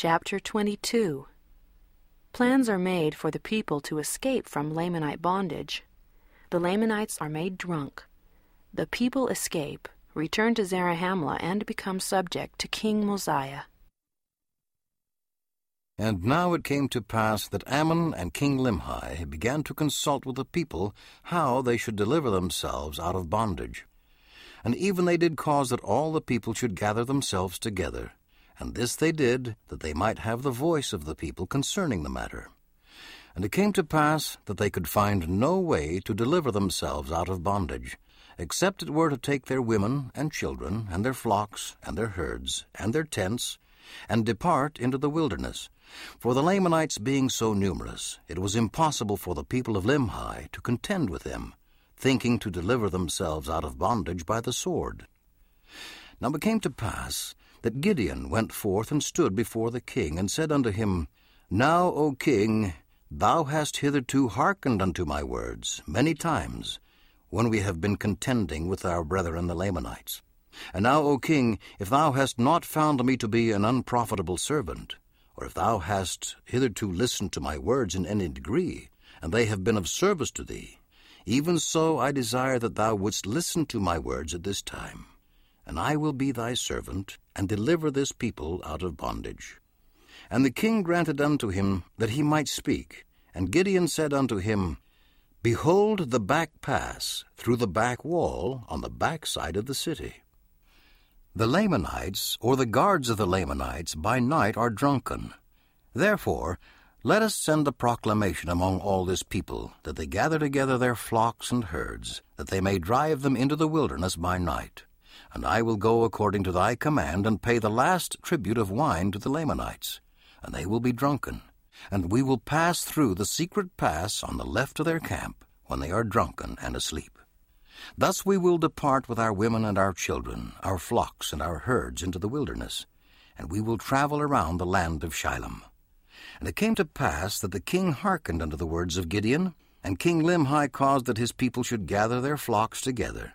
Chapter 22 Plans are made for the people to escape from Lamanite bondage. The Lamanites are made drunk. The people escape, return to Zarahemla, and become subject to King Mosiah. And now it came to pass that Ammon and King Limhi began to consult with the people how they should deliver themselves out of bondage. And even they did cause that all the people should gather themselves together. And this they did, that they might have the voice of the people concerning the matter. And it came to pass that they could find no way to deliver themselves out of bondage, except it were to take their women and children, and their flocks, and their herds, and their tents, and depart into the wilderness. For the Lamanites being so numerous, it was impossible for the people of Limhi to contend with them, thinking to deliver themselves out of bondage by the sword. Now it came to pass that Gideon went forth and stood before the king, and said unto him, Now, O king, thou hast hitherto hearkened unto my words many times, when we have been contending with our brethren the Lamanites. And now, O king, if thou hast not found me to be an unprofitable servant, or if thou hast hitherto listened to my words in any degree, and they have been of service to thee, even so I desire that thou wouldst listen to my words at this time and I will be thy servant, and deliver this people out of bondage. And the king granted unto him that he might speak. And Gideon said unto him, Behold the back pass through the back wall on the back side of the city. The Lamanites, or the guards of the Lamanites, by night are drunken. Therefore, let us send a proclamation among all this people, that they gather together their flocks and herds, that they may drive them into the wilderness by night and I will go according to thy command, and pay the last tribute of wine to the Lamanites, and they will be drunken. And we will pass through the secret pass on the left of their camp, when they are drunken and asleep. Thus we will depart with our women and our children, our flocks and our herds into the wilderness, and we will travel around the land of Shilom. And it came to pass that the king hearkened unto the words of Gideon, and King Limhi caused that his people should gather their flocks together,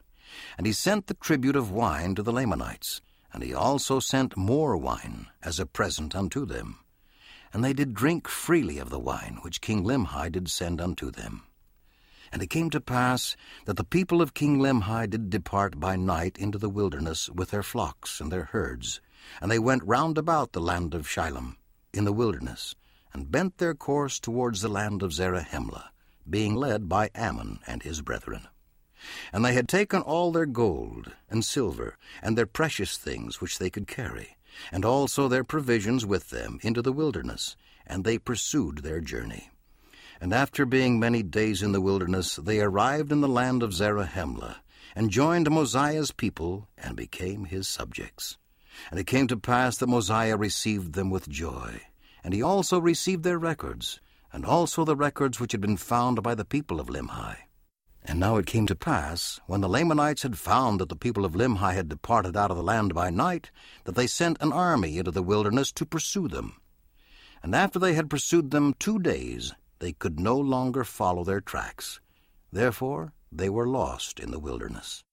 and he sent the tribute of wine to the Lamanites, and he also sent more wine as a present unto them. And they did drink freely of the wine which King Limhi did send unto them. And it came to pass that the people of King Limhi did depart by night into the wilderness with their flocks and their herds, and they went round about the land of Shilom in the wilderness, and bent their course towards the land of Zarahemla, being led by Ammon and his brethren. And they had taken all their gold and silver, and their precious things which they could carry, and also their provisions with them into the wilderness, and they pursued their journey. And after being many days in the wilderness, they arrived in the land of Zarahemla, and joined Mosiah's people, and became his subjects. And it came to pass that Mosiah received them with joy, and he also received their records, and also the records which had been found by the people of Limhi. And now it came to pass, when the Lamanites had found that the people of Limhi had departed out of the land by night, that they sent an army into the wilderness to pursue them. And after they had pursued them two days, they could no longer follow their tracks. Therefore they were lost in the wilderness.